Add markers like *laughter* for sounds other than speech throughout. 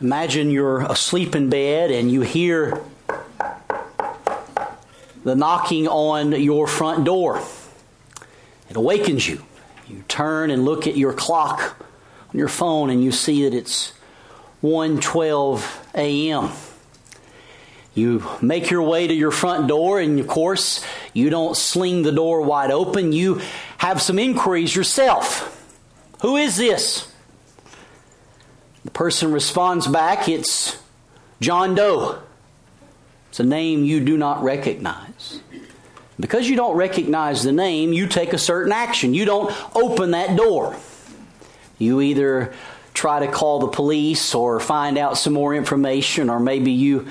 Imagine you're asleep in bed and you hear the knocking on your front door. It awakens you. You turn and look at your clock on your phone and you see that it's 1:12 a.m. You make your way to your front door and of course, you don't sling the door wide open. You have some inquiries yourself. Who is this? The person responds back, it's John Doe. It's a name you do not recognize. Because you don't recognize the name, you take a certain action. You don't open that door. You either try to call the police or find out some more information, or maybe you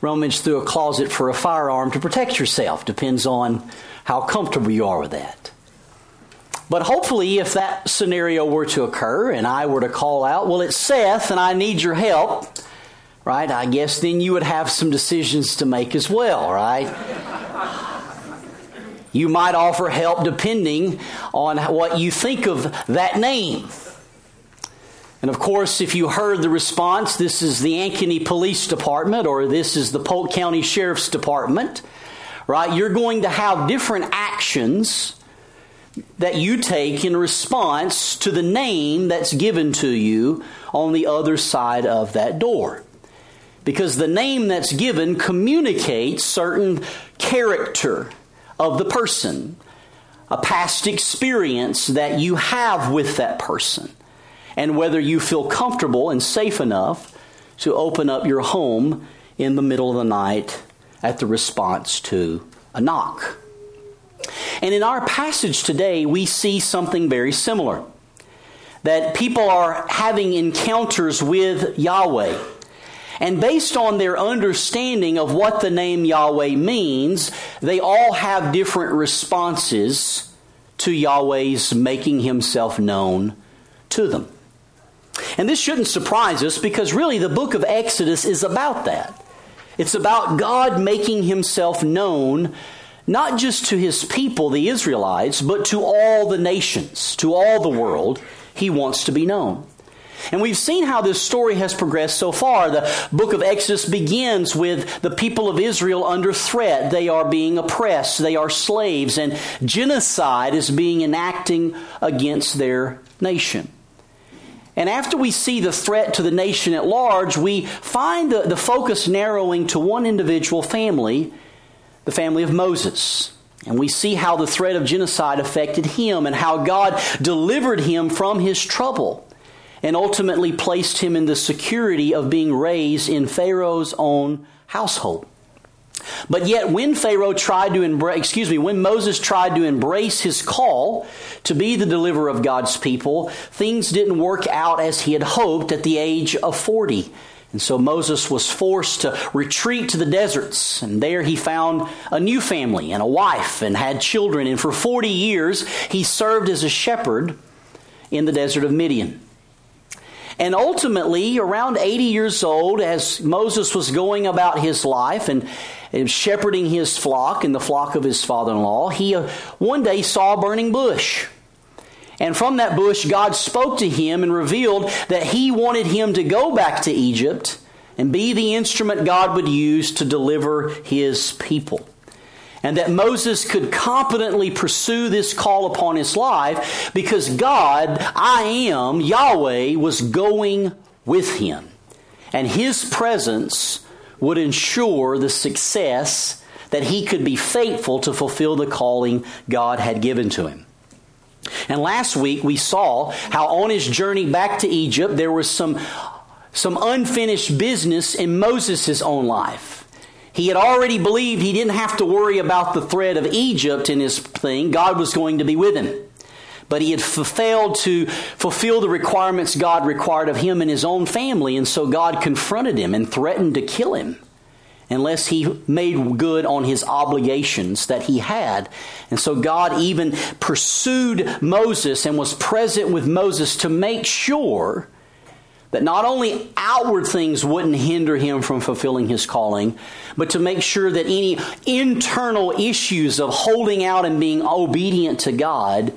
rummage through a closet for a firearm to protect yourself. Depends on how comfortable you are with that. But hopefully, if that scenario were to occur and I were to call out, well, it's Seth and I need your help, right? I guess then you would have some decisions to make as well, right? You might offer help depending on what you think of that name. And of course, if you heard the response, this is the Ankeny Police Department or this is the Polk County Sheriff's Department, right? You're going to have different actions that you take in response to the name that's given to you on the other side of that door. Because the name that's given communicates certain character of the person, a past experience that you have with that person, and whether you feel comfortable and safe enough to open up your home in the middle of the night at the response to a knock. And in our passage today, we see something very similar. That people are having encounters with Yahweh. And based on their understanding of what the name Yahweh means, they all have different responses to Yahweh's making himself known to them. And this shouldn't surprise us because really the book of Exodus is about that. It's about God making himself known not just to his people, the Israelites, but to all the nations, to all the world. He wants to be known. And we've seen how this story has progressed so far. The book of Exodus begins with the people of Israel under threat. They are being oppressed, they are slaves, and genocide is being enacting against their nation. And after we see the threat to the nation at large, we find the, the focus narrowing to one individual family, the family of Moses. And we see how the threat of genocide affected him and how God delivered him from his trouble and ultimately placed him in the security of being raised in Pharaoh's own household. But yet, when Pharaoh tried to embrace, excuse me, when Moses tried to embrace his call to be the deliverer of God's people, things didn't work out as he had hoped at the age of 40. And so Moses was forced to retreat to the deserts, and there he found a new family and a wife and had children. And for 40 years, he served as a shepherd in the desert of Midian. And ultimately, around 80 years old, as Moses was going about his life and, and shepherding his flock and the flock of his father in law, he uh, one day saw a burning bush. And from that bush, God spoke to him and revealed that he wanted him to go back to Egypt and be the instrument God would use to deliver his people. And that Moses could competently pursue this call upon his life because God, I am, Yahweh, was going with him. And his presence would ensure the success that he could be faithful to fulfill the calling God had given to him. And last week we saw how on his journey back to Egypt there was some, some unfinished business in Moses' own life. He had already believed he didn't have to worry about the threat of Egypt in his thing. God was going to be with him. But he had failed to fulfill the requirements God required of him and his own family, and so God confronted him and threatened to kill him unless he made good on his obligations that he had. And so God even pursued Moses and was present with Moses to make sure that not only outward things wouldn't hinder him from fulfilling his calling, but to make sure that any internal issues of holding out and being obedient to God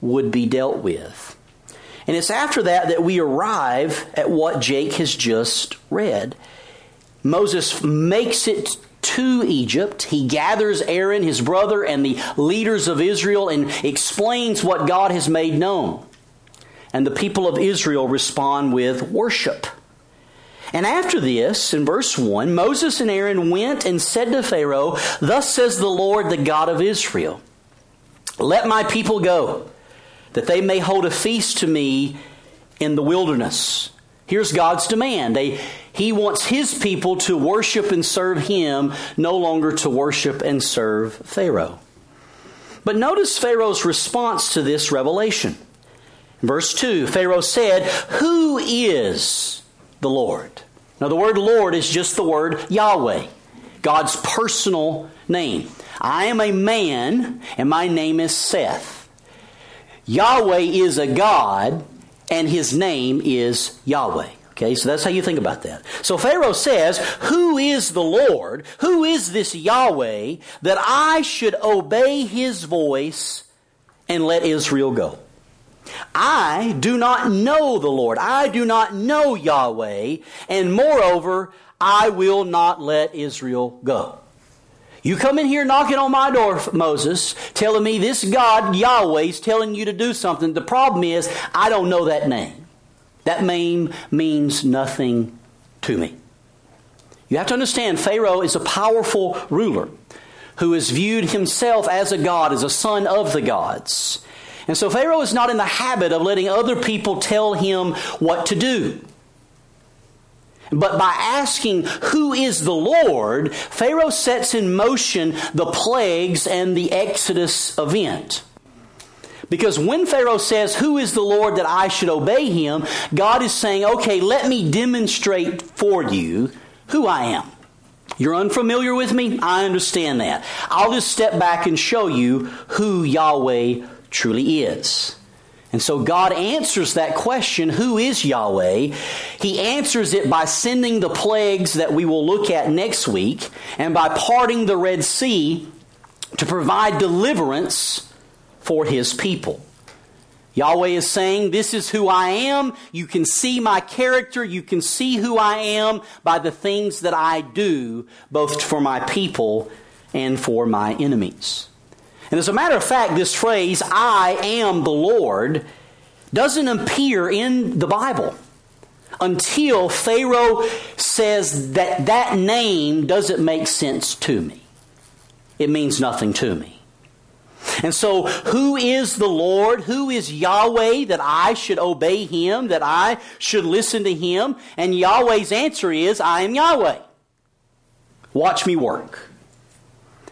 would be dealt with. And it's after that that we arrive at what Jake has just read. Moses makes it to Egypt. He gathers Aaron, his brother, and the leaders of Israel and explains what God has made known. And the people of Israel respond with worship. And after this, in verse 1, Moses and Aaron went and said to Pharaoh, Thus says the Lord, the God of Israel, Let my people go, that they may hold a feast to me in the wilderness. Here's God's demand. They, he wants his people to worship and serve him, no longer to worship and serve Pharaoh. But notice Pharaoh's response to this revelation. verse 2, Pharaoh said, Who is the Lord? Now, the word Lord is just the word Yahweh, God's personal name. I am a man, and my name is Seth. Yahweh is a God and his name is Yahweh. Okay, so that's how you think about that. So Pharaoh says, Who is the Lord? Who is this Yahweh that I should obey his voice and let Israel go? I do not know the Lord. I do not know Yahweh. And moreover, I will not let Israel go. You come in here knocking on my door, Moses, telling me this God, Yahweh, is telling you to do something. The problem is, I don't know that name. That name means nothing to me. You have to understand, Pharaoh is a powerful ruler who has viewed himself as a god, as a son of the gods. And so Pharaoh is not in the habit of letting other people tell him what to do. But by asking, Who is the Lord? Pharaoh sets in motion the plagues and the Exodus event. Because when Pharaoh says, Who is the Lord that I should obey him? God is saying, Okay, let me demonstrate for you who I am. You're unfamiliar with me? I understand that. I'll just step back and show you who Yahweh truly is. And so God answers that question who is Yahweh? He answers it by sending the plagues that we will look at next week and by parting the Red Sea to provide deliverance for his people. Yahweh is saying, This is who I am. You can see my character. You can see who I am by the things that I do, both for my people and for my enemies. And as a matter of fact, this phrase, I am the Lord, doesn't appear in the Bible until Pharaoh says that that name doesn't make sense to me. It means nothing to me. And so, who is the Lord? Who is Yahweh that I should obey Him, that I should listen to Him? And Yahweh's answer is, I am Yahweh. Watch me work.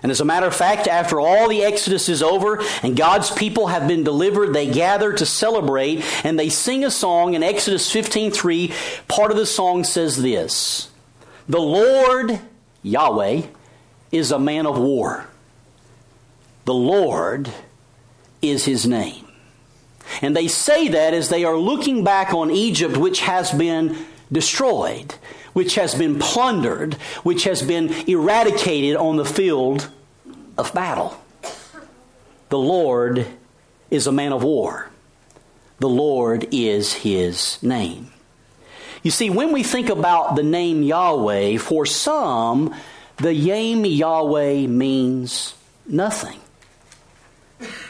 And as a matter of fact, after all the Exodus is over and God's people have been delivered, they gather to celebrate and they sing a song in Exodus 15:3. Part of the song says this: "The Lord Yahweh is a man of war. The Lord is his name." And they say that as they are looking back on Egypt which has been destroyed which has been plundered, which has been eradicated on the field of battle. The Lord is a man of war. The Lord is his name. You see, when we think about the name Yahweh, for some, the name Yahweh means nothing.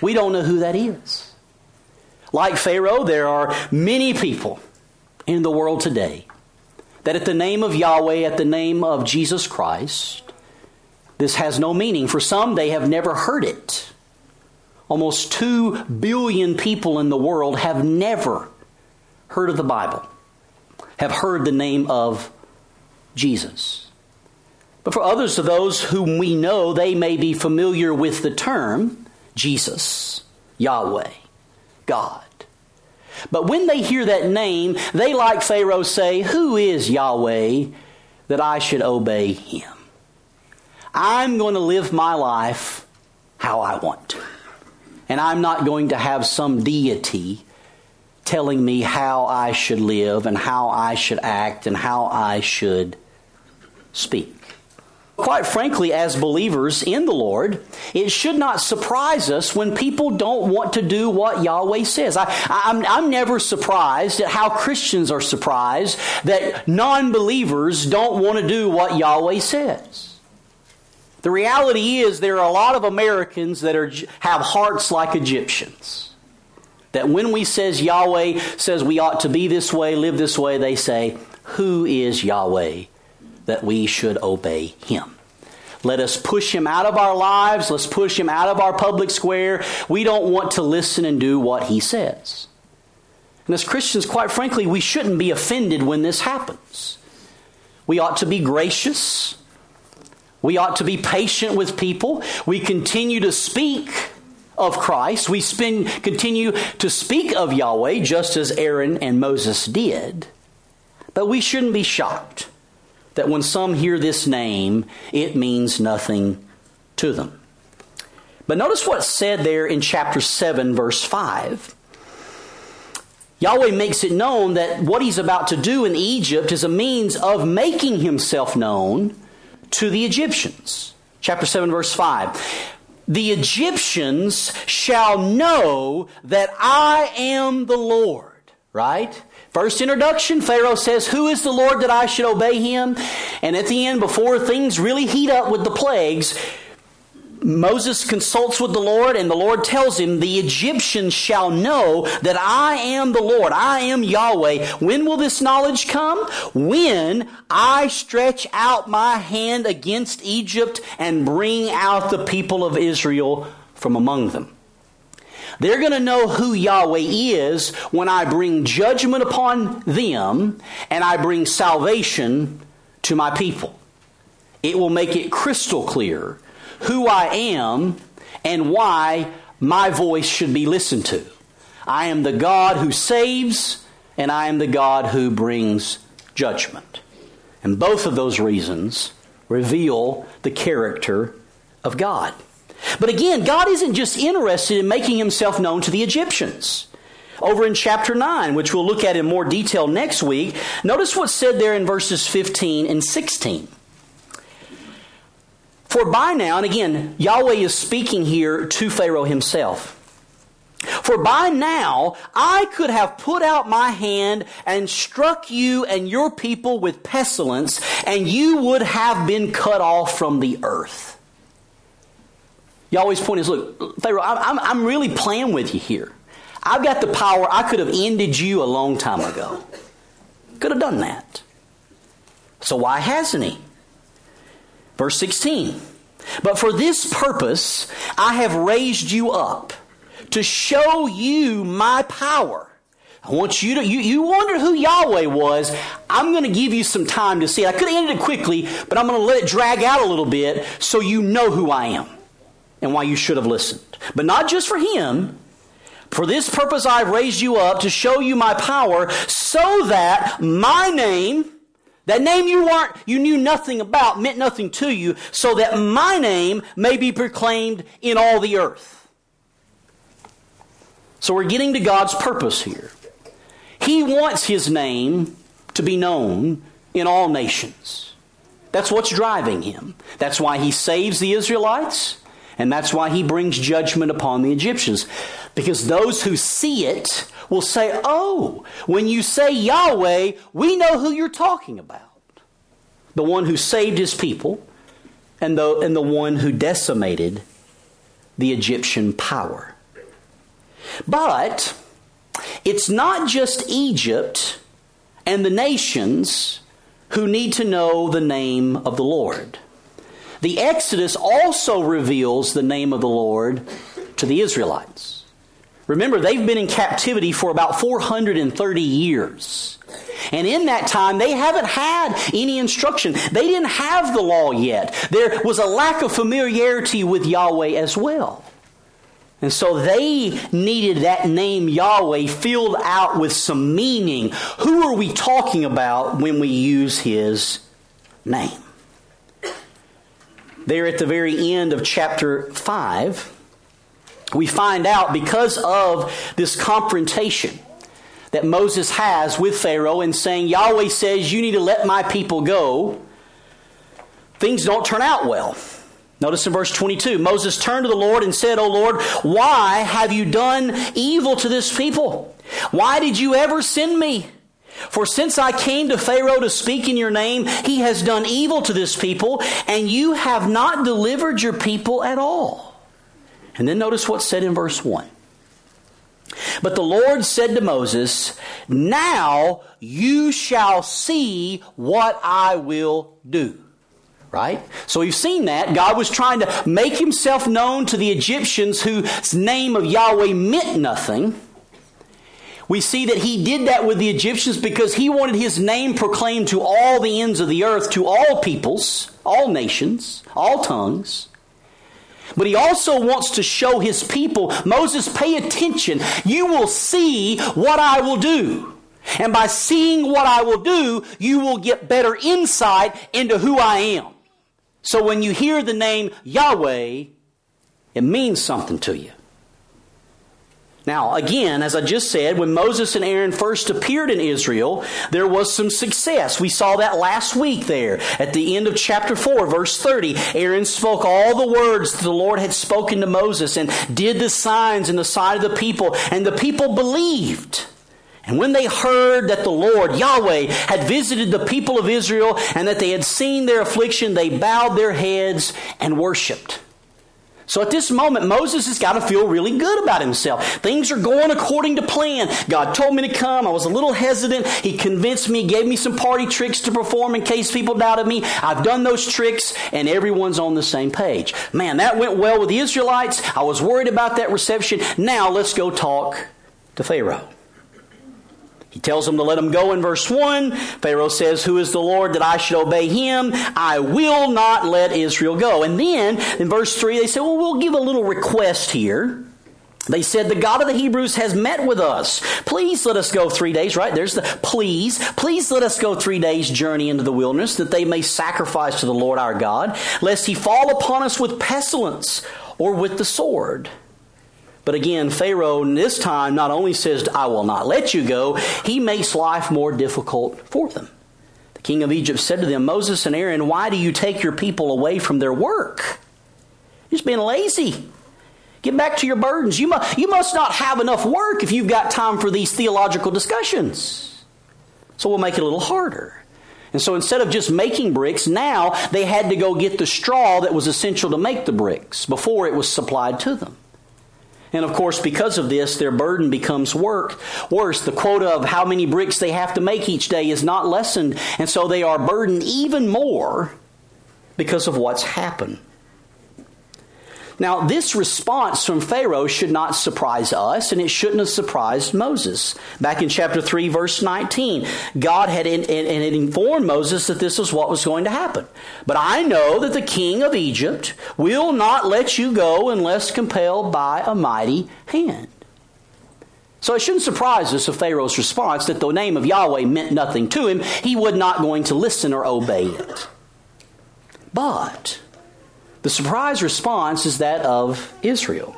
We don't know who that is. Like Pharaoh, there are many people in the world today that at the name of Yahweh, at the name of Jesus Christ, this has no meaning. For some, they have never heard it. Almost 2 billion people in the world have never heard of the Bible, have heard the name of Jesus. But for others of those whom we know, they may be familiar with the term Jesus, Yahweh, God. But when they hear that name, they, like Pharaoh, say, Who is Yahweh that I should obey him? I'm going to live my life how I want. And I'm not going to have some deity telling me how I should live and how I should act and how I should speak. quite frankly, as believers in the Lord, it should not surprise us when people don't want to do what Yahweh says. I, I'm, I'm never surprised at how Christians are surprised that non believers don't want to do what Yahweh says. The reality is, there are a lot of Americans that are, have hearts like Egyptians. That when we says Yahweh says we ought to be this way, live this way, they say, Who is Yahweh that we should obey him? Let us push him out of our lives. Let's push him out of our public square. We don't want to listen and do what he says. And as Christians, quite frankly, we shouldn't be offended when this happens. We ought to be gracious. We ought to be patient with people. We continue to speak of Christ. We spend, continue to speak of Yahweh just as Aaron and Moses did. But we shouldn't be shocked that when some hear this name, it means nothing to them. But notice what's said there in chapter 7, verse 5. Yahweh makes it known that what he's about to do in Egypt is a means of making himself known to the Egyptians. Chapter 7, verse 5 the Egyptians shall know that I am the Lord. Right? First introduction, Pharaoh says, Who is the Lord that I should obey him? And at the end, before things really heat up with the plagues, Moses consults with the Lord, and the Lord tells him, The Egyptians shall know that I am the Lord. I am Yahweh. When will this knowledge come? When I stretch out my hand against Egypt and bring out the people of Israel from among them. They're going to know who Yahweh is when I bring judgment upon them and I bring salvation to my people. It will make it crystal clear who I am and why my voice should be listened to. I am the God who saves, and I am the God who brings judgment. And both of those reasons reveal the character of God. But again, God isn't just interested in making himself known to the Egyptians. Over in chapter 9, which we'll look at in more detail next week, notice what's said there in verses 15 and 16. For by now, and again, Yahweh is speaking here to Pharaoh himself. For by now I could have put out my hand and struck you and your people with pestilence, and you would have been cut off from the earth. Yahweh's point is look, Pharaoh, I'm, I'm really playing with you here. I've got the power. I could have ended you a long time ago. Could have done that. So why hasn't he? Verse 16. But for this purpose I have raised you up to show you my power. I want you to, you, you wonder who Yahweh was. I'm going to give you some time to see it. I could have ended it quickly, but I'm going to let it drag out a little bit so you know who I am and why you should have listened. But not just for him. For this purpose I've raised you up to show you my power so that my name that name you weren't, you knew nothing about, meant nothing to you, so that my name may be proclaimed in all the earth. So we're getting to God's purpose here. He wants His name to be known in all nations. That's what's driving Him. That's why He saves the Israelites, and that's why He brings judgment upon the Egyptians. Because those who see it will say, Oh, when you say Yahweh, we know who you're talking about. The one who saved his people and the, and the one who decimated the Egyptian power. But it's not just Egypt and the nations who need to know the name of the Lord. The Exodus also reveals the name of the Lord to the Israelites. Remember, they've been in captivity for about 430 years. And in that time, they haven't had any instruction. They didn't have the law yet. There was a lack of familiarity with Yahweh as well. And so they needed that name Yahweh filled out with some meaning. Who are we talking about when we use his name? There at the very end of chapter 5, we find out because of this confrontation that Moses has with Pharaoh and saying, Yahweh says, You need to let my people go. things don't turn out well. Notice in verse 22 Moses turned to the Lord and said, O Lord, why have you done evil to this people? Why did you ever send me? For since I came to Pharaoh to speak in your name, he has done evil to this people, and you have not delivered your people at all. And then notice what's said in verse 1. But the Lord said to Moses, Now you shall see what I will do. Right? So we've seen that. God was trying to make himself known to the Egyptians whose name of Yahweh meant nothing. We see that he did that with the Egyptians because he wanted his name proclaimed to all the ends of the earth, to all peoples, all nations, all tongues. But he also wants to show his people, Moses, pay attention. You will see what I will do. And by seeing what I will do, you will get better insight into who I am. So when you hear the name Yahweh, it means something to you. Now, again, as I just said, when Moses and Aaron first appeared in Israel, there was some success. We saw that last week there at the end of chapter 4, verse 30. Aaron spoke all the words that the Lord had spoken to Moses and did the signs in the sight of the people, and the people believed. And when they heard that the Lord, Yahweh, had visited the people of Israel and that they had seen their affliction, they bowed their heads and worshiped. So at this moment, Moses has got to feel really good about himself. Things are going according to plan. God told me to come. I was a little hesitant. He convinced me, gave me some party tricks to perform in case people doubted me. I've done those tricks, and everyone's on the same page. Man, that went well with the Israelites. I was worried about that reception. Now let's go talk to Pharaoh. He tells them to let him go in verse 1. Pharaoh says, Who is the Lord that I should obey him? I will not let Israel go. And then in verse 3, they say, Well, we'll give a little request here. They said, The God of the Hebrews has met with us. Please let us go three days, right? There's the please. Please let us go three days' journey into the wilderness that they may sacrifice to the Lord our God, lest he fall upon us with pestilence or with the sword. But again, Pharaoh this time not only says, I will not let you go, he makes life more difficult for them. The king of Egypt said to them, Moses and Aaron, why do you take your people away from their work? You're just being lazy. Get back to your burdens. You you must not have enough work if you've got time for these theological discussions. So we'll make it a little harder. And so instead of just making bricks, now they had to go get the straw that was essential to make the bricks before it was supplied to them. And of course, because of this, their burden becomes work. Worse, the quota of how many bricks they have to make each day is not lessened. And so they are burdened even more because of what's happened. Now, this response from Pharaoh should not surprise us, and it shouldn't have surprised Moses. Back in chapter 3, verse 19, God had, in, in, had informed Moses that this was what was going to happen. But I know that the king of Egypt will not let you go unless compelled by a mighty hand. So it shouldn't surprise us of Pharaoh's response that the name of Yahweh meant nothing to him. He was not going to listen or obey it. But the surprise response is that of Israel.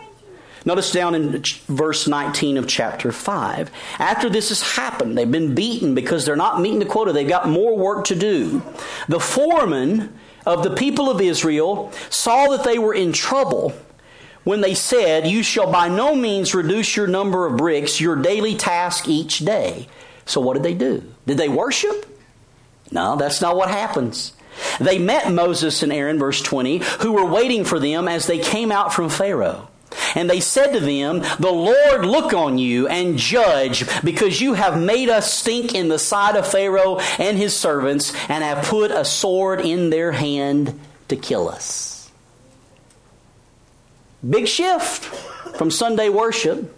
Notice down in verse 19 of chapter 5. After this has happened, they've been beaten because they're not meeting the quota. They've got more work to do. The foreman of the people of Israel saw that they were in trouble when they said, You shall by no means reduce your number of bricks, your daily task each day. So what did they do? Did they worship? No, that's not what happens. They met Moses and Aaron, verse 20, who were waiting for them as they came out from Pharaoh. And they said to them, The Lord look on you and judge, because you have made us stink in the sight of Pharaoh and his servants, and have put a sword in their hand to kill us. Big shift from Sunday worship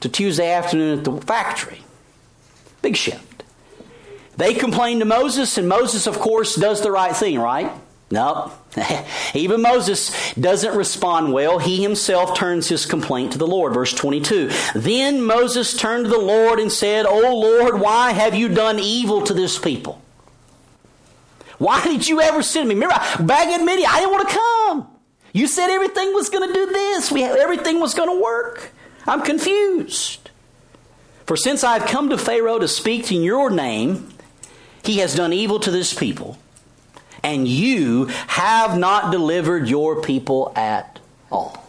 to Tuesday afternoon at the factory. Big shift. They complain to Moses, and Moses, of course, does the right thing, right? No. *laughs* Even Moses doesn't respond well. He himself turns his complaint to the Lord. Verse 22. Then Moses turned to the Lord and said, O Lord, why have you done evil to this people? Why did you ever send me? Remember, back in Midian, I didn't want to come. You said everything was going to do this. We, everything was going to work. I'm confused. For since I've come to Pharaoh to speak in your name, he has done evil to this people. and you have not delivered your people at all.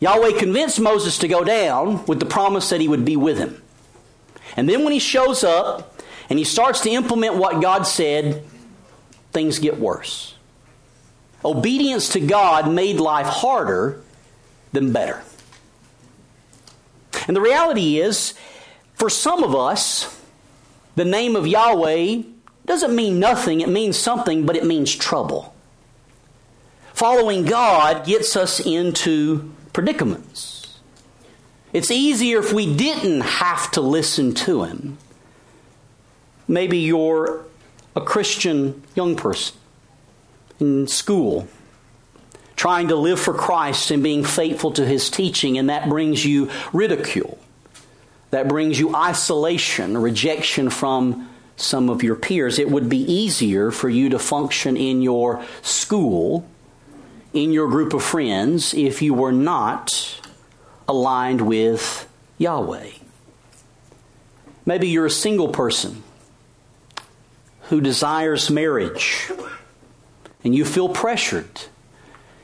Yahweh convinced Moses to go down with the promise that he would be with him. And then when he shows up and he starts to implement what God said, things get worse. Obedience to God made life harder than better. And the reality is, for some of us, the name of Yahweh doesn't mean nothing, it means something, but it means trouble. Following God gets us into predicaments. It's easier if we didn't have to listen to Him. Maybe you're a Christian young person in school trying to live for Christ and being faithful to His teaching, and that brings you ridicule. That brings you isolation, rejection from some of your peers. It would be easier for you to function in your school, in your group of friends, if you were not aligned with Yahweh. Maybe you're a single person who desires marriage and you feel pressured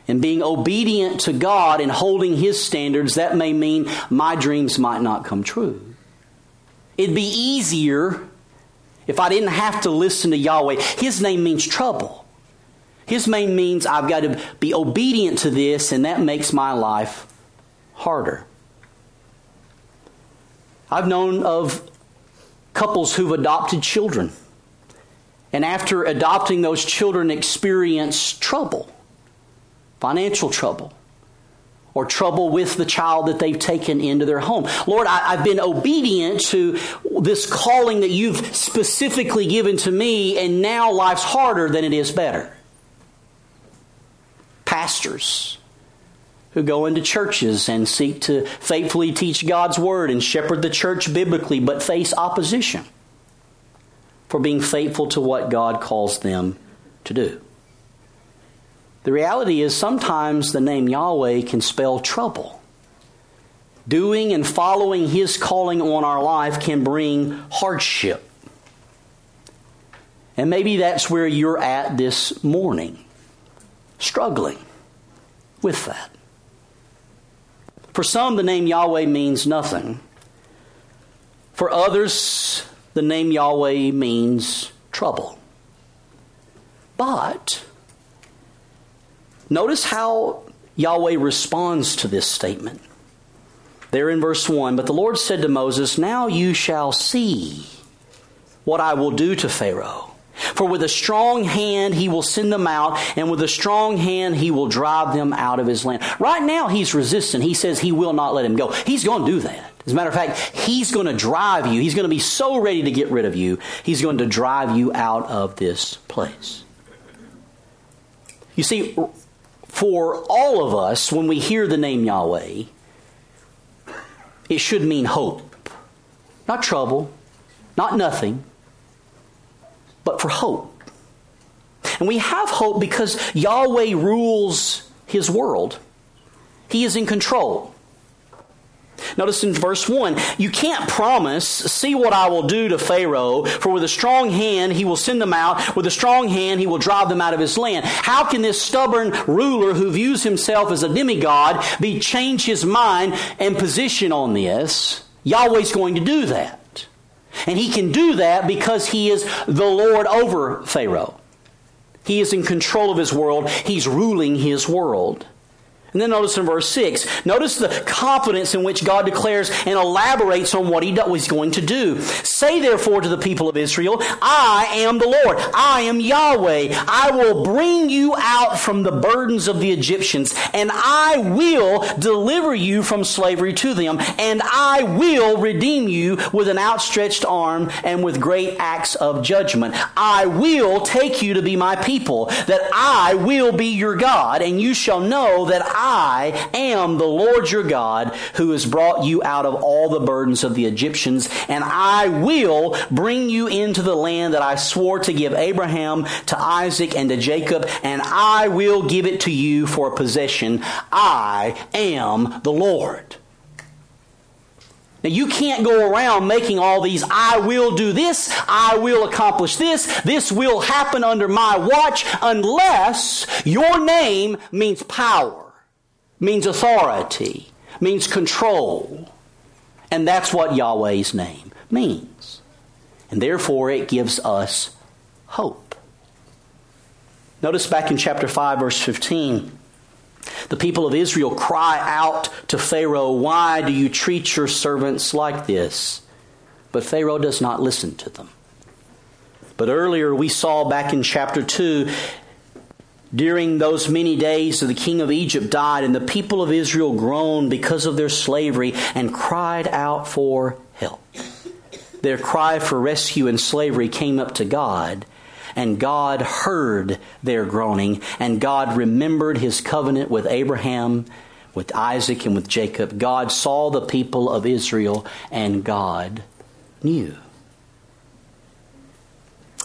and being obedient to God and holding His standards, that may mean my dreams might not come true. It'd be easier if I didn't have to listen to Yahweh. His name means trouble. His name means I've got to be obedient to this, and that makes my life harder. I've known of couples who've adopted children, and after adopting those children, experience trouble financial trouble, or trouble with the child that they've taken into their home. Lord, I, have been obedient to this calling that you've specifically given to me, and now life's harder than it is better. Pastors who go into churches and seek to faithfully teach God's word and shepherd the church biblically, but face opposition for being faithful to what God calls them to do. The reality is sometimes the name Yahweh can spell trouble. Doing and following His calling on our life can bring hardship. And maybe that's where you're at this morning, struggling with that. For some, the name Yahweh means nothing. For others, the name Yahweh means trouble. But Notice how Yahweh responds to this statement. There in verse 1 But the Lord said to Moses, Now you shall see what I will do to Pharaoh. For with a strong hand he will send them out, and with a strong hand he will drive them out of his land. Right now he's resistant. He says he will not let him go. He's going to do that. As a matter of fact, he's going to drive you. He's going to be so ready to get rid of you, he's going to drive you out of this place. You see, for all of us, when we hear the name Yahweh, it should mean hope. Not trouble, not nothing, but for hope. And we have hope because Yahweh rules his world. He is in control. Notice in verse 1, you can't promise, see what I will do to Pharaoh, for with a strong hand he will send them out, with a strong hand he will drive them out of his land. How can this stubborn ruler who views himself as a demigod be change his mind and position on this? Yahweh's going to do that. And he can do that because he is the Lord over Pharaoh. He is in control of his world. He's ruling his world. And then notice in verse 6, notice the confidence in which God declares and elaborates on what he was going to do. Say therefore to the people of Israel, I am the Lord. I am Yahweh. I will bring you out from the burdens of the Egyptians, and I will deliver you from slavery to them, and I will redeem you with an outstretched arm and with great acts of judgment. I will take you to be my people, that I will be your God, and you shall know that I I am the Lord your God who has brought you out of all the burdens of the Egyptians, and I will bring you into the land that I swore to give Abraham, to Isaac, and to Jacob, and I will give it to you for a possession. I am the Lord. Now, you can't go around making all these, I will do this, I will accomplish this, this will happen under my watch, unless your name means power, means authority, means control. And that's what Yahweh's name means. And therefore, it gives us hope. Notice back in chapter 5, verse 15. The people of Israel cry out to Pharaoh, Why do you treat your servants like this? But Pharaoh does not listen to them. But earlier we saw back in chapter 2, during those many days the king of Egypt died, and the people of Israel groaned because of their slavery and cried out for help. Their cry for rescue and slavery came up to God, and God heard their groaning, and God remembered his covenant with Abraham, with Isaac, and with Jacob. God saw the people of Israel, and God knew.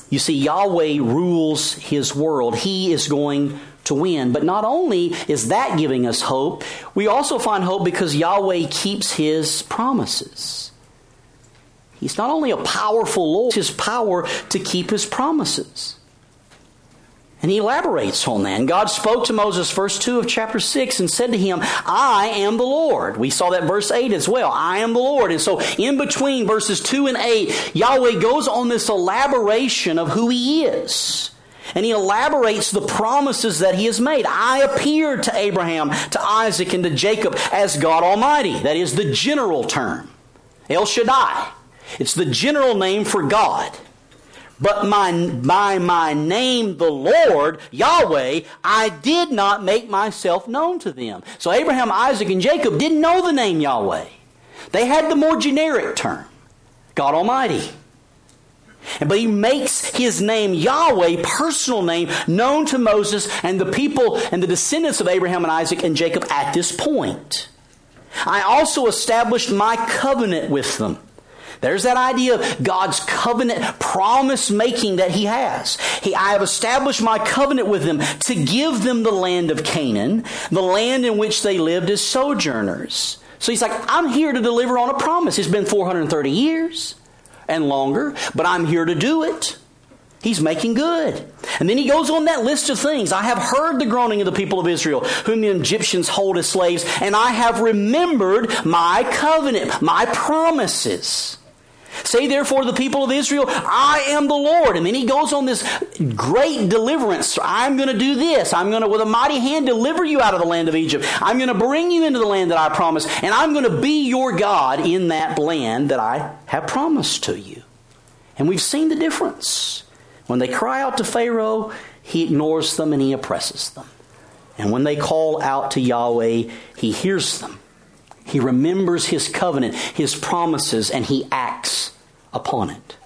You see, Yahweh rules his world. He is going to win. But not only is that giving us hope, we also find hope because Yahweh keeps his promises. He's not only a powerful Lord, his power to keep his promises. And he elaborates on that. And God spoke to Moses, verse 2 of chapter 6, and said to him, I am the Lord. We saw that verse 8 as well. I am the Lord. And so in between verses 2 and 8, Yahweh goes on this elaboration of who he is. And he elaborates the promises that he has made. I appeared to Abraham, to Isaac, and to Jacob as God Almighty. That is the general term. El Shaddai. It's the general name for God. But my, by my name, the Lord, Yahweh, I did not make myself known to them. So Abraham, Isaac, and Jacob didn't know the name Yahweh. They had the more generic term, God Almighty. But he makes his name Yahweh, personal name, known to Moses and the people and the descendants of Abraham and Isaac and Jacob at this point. I also established my covenant with them. There's that idea of God's covenant promise making that He has. He, I have established my covenant with them to give them the land of Canaan, the land in which they lived as sojourners. So He's like, I'm here to deliver on a promise. It's been 430 years and longer, but I'm here to do it. He's making good. And then he goes on that list of things. I have heard the groaning of the people of Israel, whom the Egyptians hold as slaves, and I have remembered my covenant, my promises. Say therefore to the people of Israel, I am the Lord. And then he goes on this great deliverance. I'm going to do this. I'm going to, with a mighty hand, deliver you out of the land of Egypt. I'm going to bring you into the land that I promised, and I'm going to be your God in that land that I have promised to you. And we've seen the difference. When they cry out to Pharaoh, he ignores them and he oppresses them. And when they call out to Yahweh, he hears them he remembers his covenant, his promises, and he acts upon it.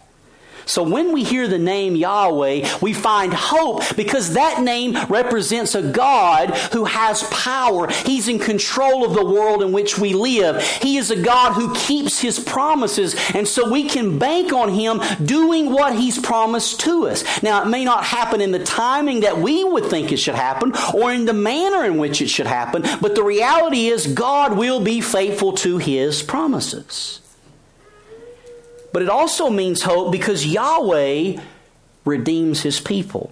So when we hear the name Yahweh, we find hope because that name represents a God who has power. He's in control of the world in which we live. He is a God who keeps his promises, and so we can bank on him doing what he's promised to us. Now, it may not happen in the timing that we would think it should happen or in the manner in which it should happen, but the reality is God will be faithful to his promises. But it also means hope because Yahweh redeems his people.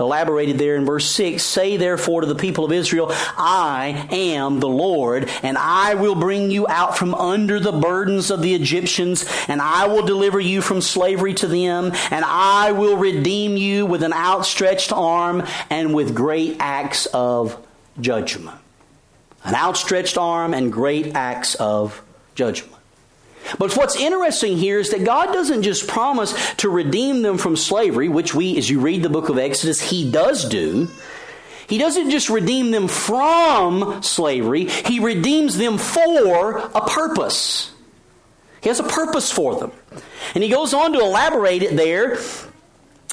Elaborated there in verse 6 Say therefore to the people of Israel, I am the Lord, and I will bring you out from under the burdens of the Egyptians, and I will deliver you from slavery to them, and I will redeem you with an outstretched arm and with great acts of judgment. An outstretched arm and great acts of judgment. But what's interesting here is that God doesn't just promise to redeem them from slavery, which we, as you read the book of Exodus, He does do. He doesn't just redeem them from slavery, He redeems them for a purpose. He has a purpose for them. And He goes on to elaborate it there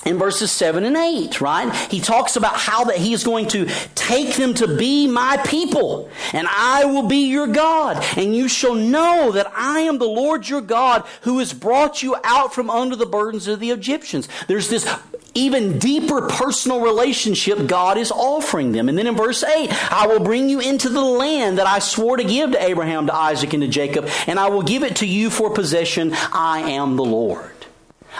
in verses 7 and 8, right? He talks about how that he is going to take them to be my people, and I will be your God, and you shall know that I am the Lord your God who has brought you out from under the burdens of the Egyptians. There's this even deeper personal relationship God is offering them. And then in verse 8, I will bring you into the land that I swore to give to Abraham, to Isaac, and to Jacob, and I will give it to you for possession. I am the Lord.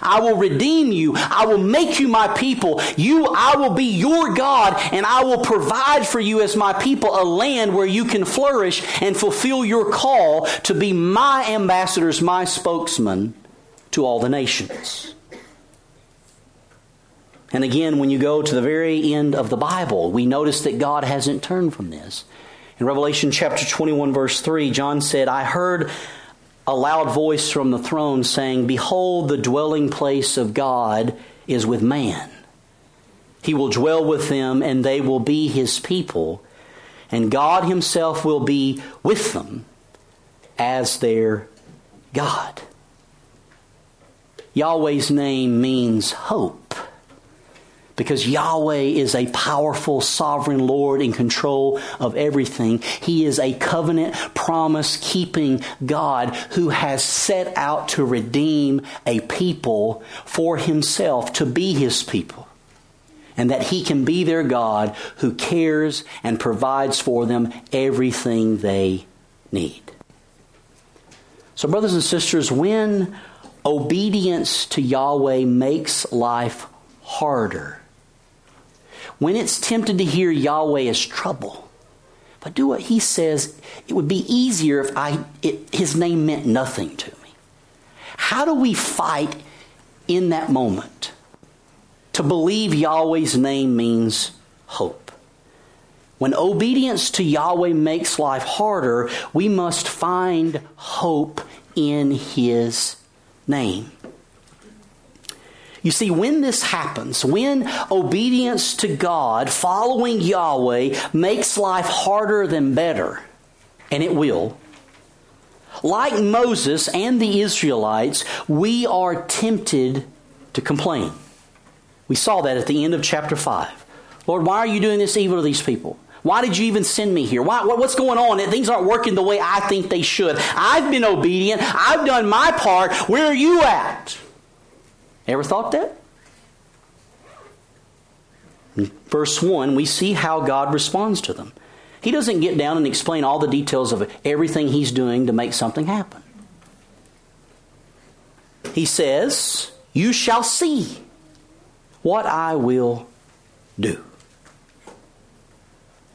I will redeem you. I will make you my people. You, I will be your God, and I will provide for you as my people a land where you can flourish and fulfill your call to be my ambassadors, my spokesman to all the nations. And again, when you go to the very end of the Bible, we notice that God hasn't turned from this. In Revelation chapter 21, verse 3, John said, I heard a loud voice from the throne saying, Behold, the dwelling place of God is with man. He will dwell with them, and they will be his people, and God himself will be with them as their God. Yahweh's name means hope because Yahweh is a powerful, sovereign Lord in control of everything. He is a covenant promise keeping God who has set out to redeem a people for himself, to be his people. And that he can be their God who cares and provides for them everything they need. So, brothers and sisters, when obedience to Yahweh makes life harder, when it's tempted to hear Yahweh as trouble, if I do what he says, it would be easier if I, it, his name meant nothing to me. How do we fight in that moment to believe Yahweh's name means hope? When obedience to Yahweh makes life harder, we must find hope in his name. You see, when this happens, when obedience to God, following Yahweh, makes life harder than better, and it will, like Moses and the Israelites, we are tempted to complain. We saw that at the end of chapter 5. Lord, why are you doing this evil to these people? Why did you even send me here? Why, what's going on? Things aren't working the way I think they should. I've been obedient. I've done my part. Where are you at? Ever thought that? In verse 1, we see how God responds to them. He doesn't get down and explain all the details of everything he's doing to make something happen. He says, You shall see what I will do.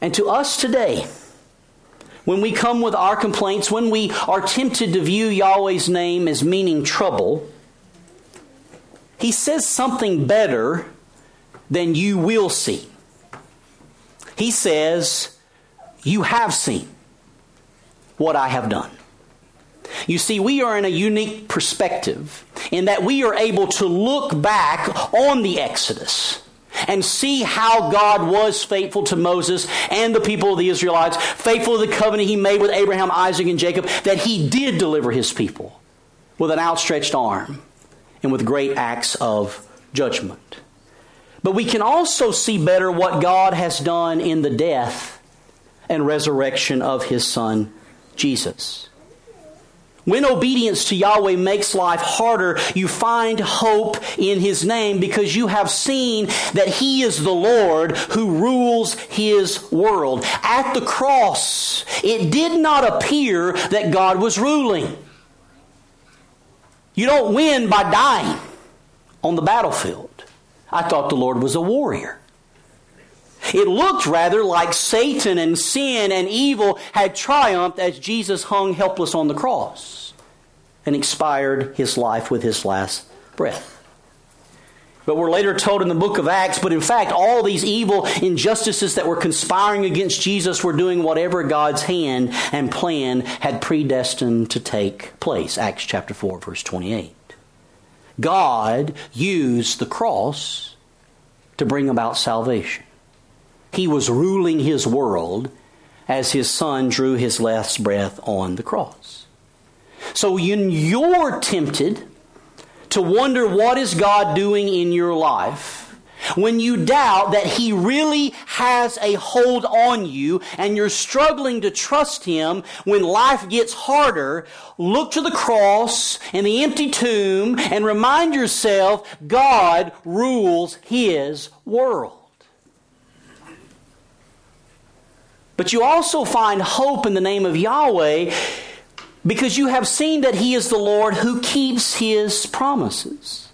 And to us today, when we come with our complaints, when we are tempted to view Yahweh's name as meaning trouble, he says something better than you will see. He says, You have seen what I have done. You see, we are in a unique perspective in that we are able to look back on the Exodus and see how God was faithful to Moses and the people of the Israelites, faithful to the covenant he made with Abraham, Isaac, and Jacob, that he did deliver his people with an outstretched arm and with great acts of judgment. But we can also see better what God has done in the death and resurrection of his son, Jesus. When obedience to Yahweh makes life harder, you find hope in His name because you have seen that He is the Lord who rules His world. At the cross, it did not appear that God was ruling. You don't win by dying on the battlefield. I thought the Lord was a warrior. It looked rather like Satan and sin and evil had triumphed as Jesus hung helpless on the cross and expired his life with his last breath. But we're later told in the book of Acts, but in fact, all these evil injustices that were conspiring against Jesus were doing whatever God's hand and plan had predestined to take place. Acts chapter 4, verse 28. God used the cross to bring about salvation. He was ruling his world as his son drew his last breath on the cross. So when you're tempted to wonder what is God doing in your life, when you doubt that He really has a hold on you and you're struggling to trust Him when life gets harder, look to the cross and the empty tomb and remind yourself God rules His world. But you also find hope in the name of Yahweh because you have seen that He is the Lord who keeps His promises.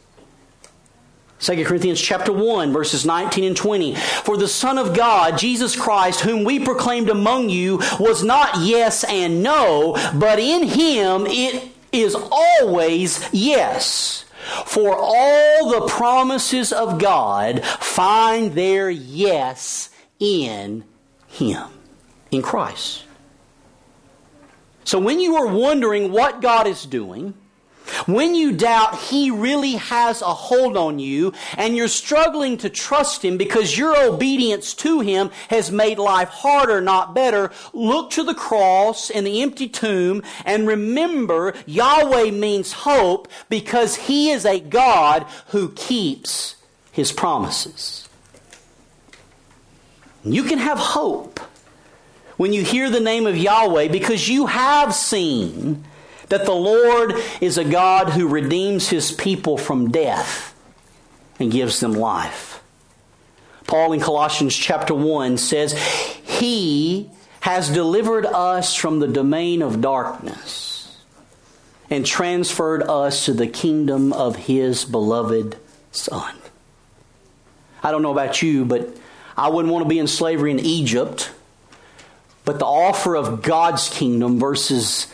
2 Corinthians chapter 1 verses 19 and 20. For the Son of God, Jesus Christ, whom we proclaimed among you, was not yes and no, but in him it is always yes. For all the promises of God find their yes in him, in Christ. So when you are wondering what God is doing, when you doubt He really has a hold on you and you're struggling to trust Him because your obedience to Him has made life harder, not better, look to the cross and the empty tomb and remember Yahweh means hope because He is a God who keeps His promises. You can have hope when you hear the name of Yahweh because you have seen that the Lord is a God who redeems his people from death and gives them life. Paul in Colossians chapter 1 says, He has delivered us from the domain of darkness and transferred us to the kingdom of His beloved Son. I don't know about you, but I wouldn't want to be in slavery in Egypt. But the offer of God's kingdom versus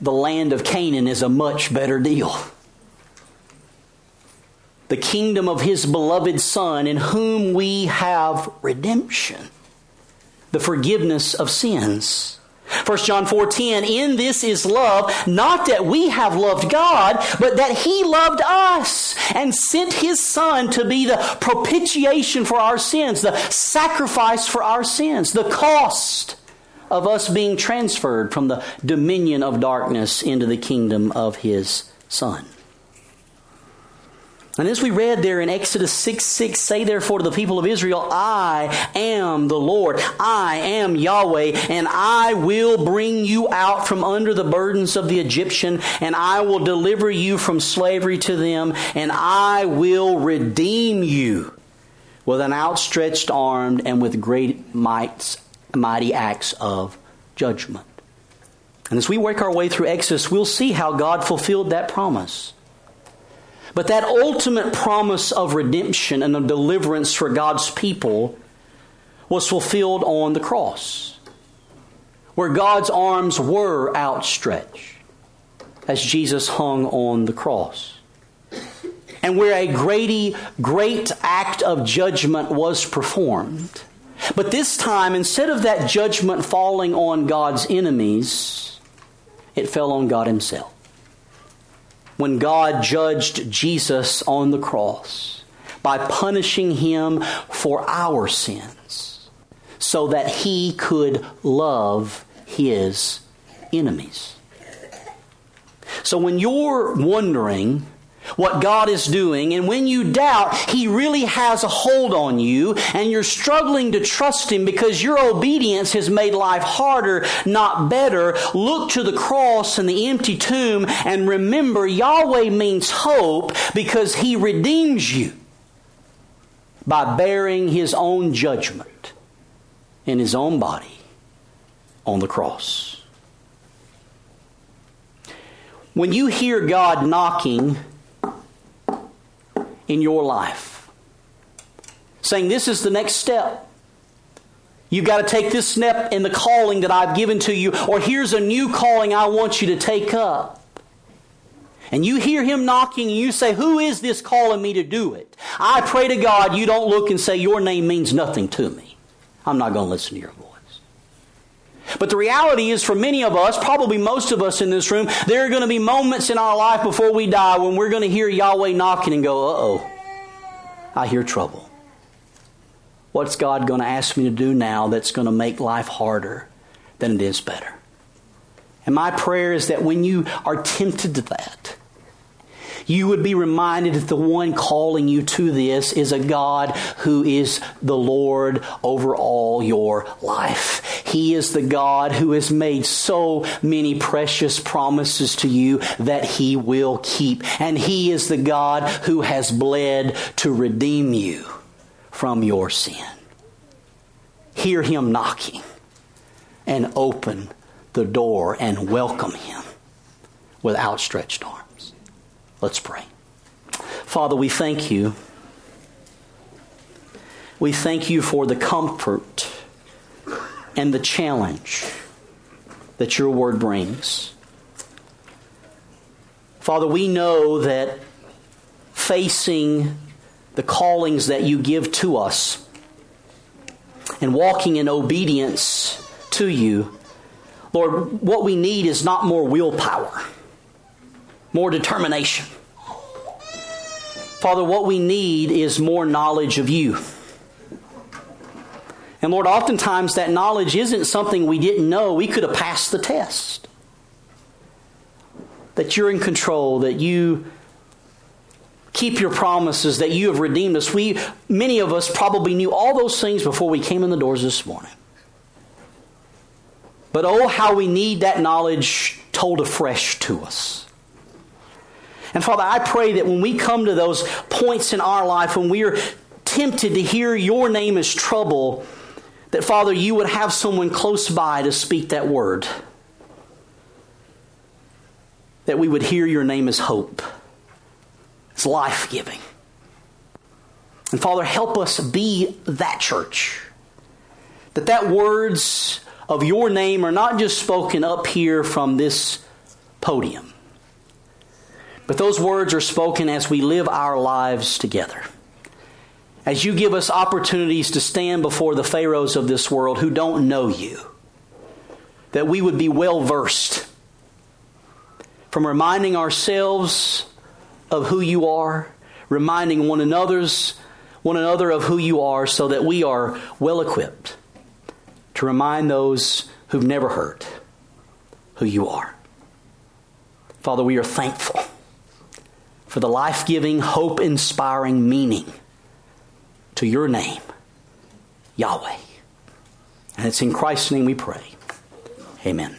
the land of Canaan is a much better deal. The kingdom of his beloved Son, in whom we have redemption, the forgiveness of sins. 1 John 4:10 In this is love not that we have loved God but that he loved us and sent his son to be the propitiation for our sins the sacrifice for our sins the cost of us being transferred from the dominion of darkness into the kingdom of his Son. And as we read there in Exodus 6 6, say therefore to the people of Israel, I am the Lord, I am Yahweh, and I will bring you out from under the burdens of the Egyptian, and I will deliver you from slavery to them, and I will redeem you with an outstretched arm and with great might mighty acts of judgment. And as we work our way through Exodus, we'll see how God fulfilled that promise. But that ultimate promise of redemption and of deliverance for God's people was fulfilled on the cross, where God's arms were outstretched as Jesus hung on the cross. And where a great, great act of judgment was performed but this time, instead of that judgment falling on God's enemies, it fell on God Himself. When God judged Jesus on the cross by punishing Him for our sins so that He could love His enemies. So when you're wondering, what God is doing. And when you doubt He really has a hold on you and you're struggling to trust Him because your obedience has made life harder, not better, look to the cross and the empty tomb and remember Yahweh means hope because He redeems you by bearing His own judgment in His own body on the cross. When you hear God knocking, in your life. Saying, This is the next step. You've got to take this step in the calling that I've given to you, or here's a new calling I want you to take up. And you hear him knocking and you say, Who is this calling me to do it? I pray to God you don't look and say, Your name means nothing to me. I'm not going to listen to your voice. But the reality is, for many of us, probably most of us in this room, there are going to be moments in our life before we die when we're going to hear Yahweh knocking and go, uh oh, I hear trouble. What's God going to ask me to do now that's going to make life harder than it is better? And my prayer is that when you are tempted to that, you would be reminded that the one calling you to this is a God who is the Lord over all your life. He is the God who has made so many precious promises to you that He will keep. And He is the God who has bled to redeem you from your sin. Hear Him knocking and open the door and welcome Him with outstretched arms. Let's pray. Father, we thank you. We thank you for the comfort and the challenge that your word brings. Father, we know that facing the callings that you give to us and walking in obedience to you, Lord, what we need is not more willpower, more determination. Father, what we need is more knowledge of you. And Lord, oftentimes that knowledge isn't something we didn't know. We could have passed the test. That you're in control, that you keep your promises, that you have redeemed us. We, many of us probably knew all those things before we came in the doors this morning. But oh, how we need that knowledge told afresh to us. And Father, I pray that when we come to those points in our life when we are tempted to hear your name as trouble, that, Father, you would have someone close by to speak that word. That we would hear your name as hope, as life giving. And Father, help us be that church. That that words of your name are not just spoken up here from this podium, but those words are spoken as we live our lives together as you give us opportunities to stand before the Pharaohs of this world who don't know you, that we would be well versed from reminding ourselves of who you are, reminding one another's one another of who you are so that we are well equipped to remind those who've never heard who you are. Father, we are thankful for the life giving, hope inspiring meaning to your name, Yahweh. And it's in Christ's name we pray. Amen.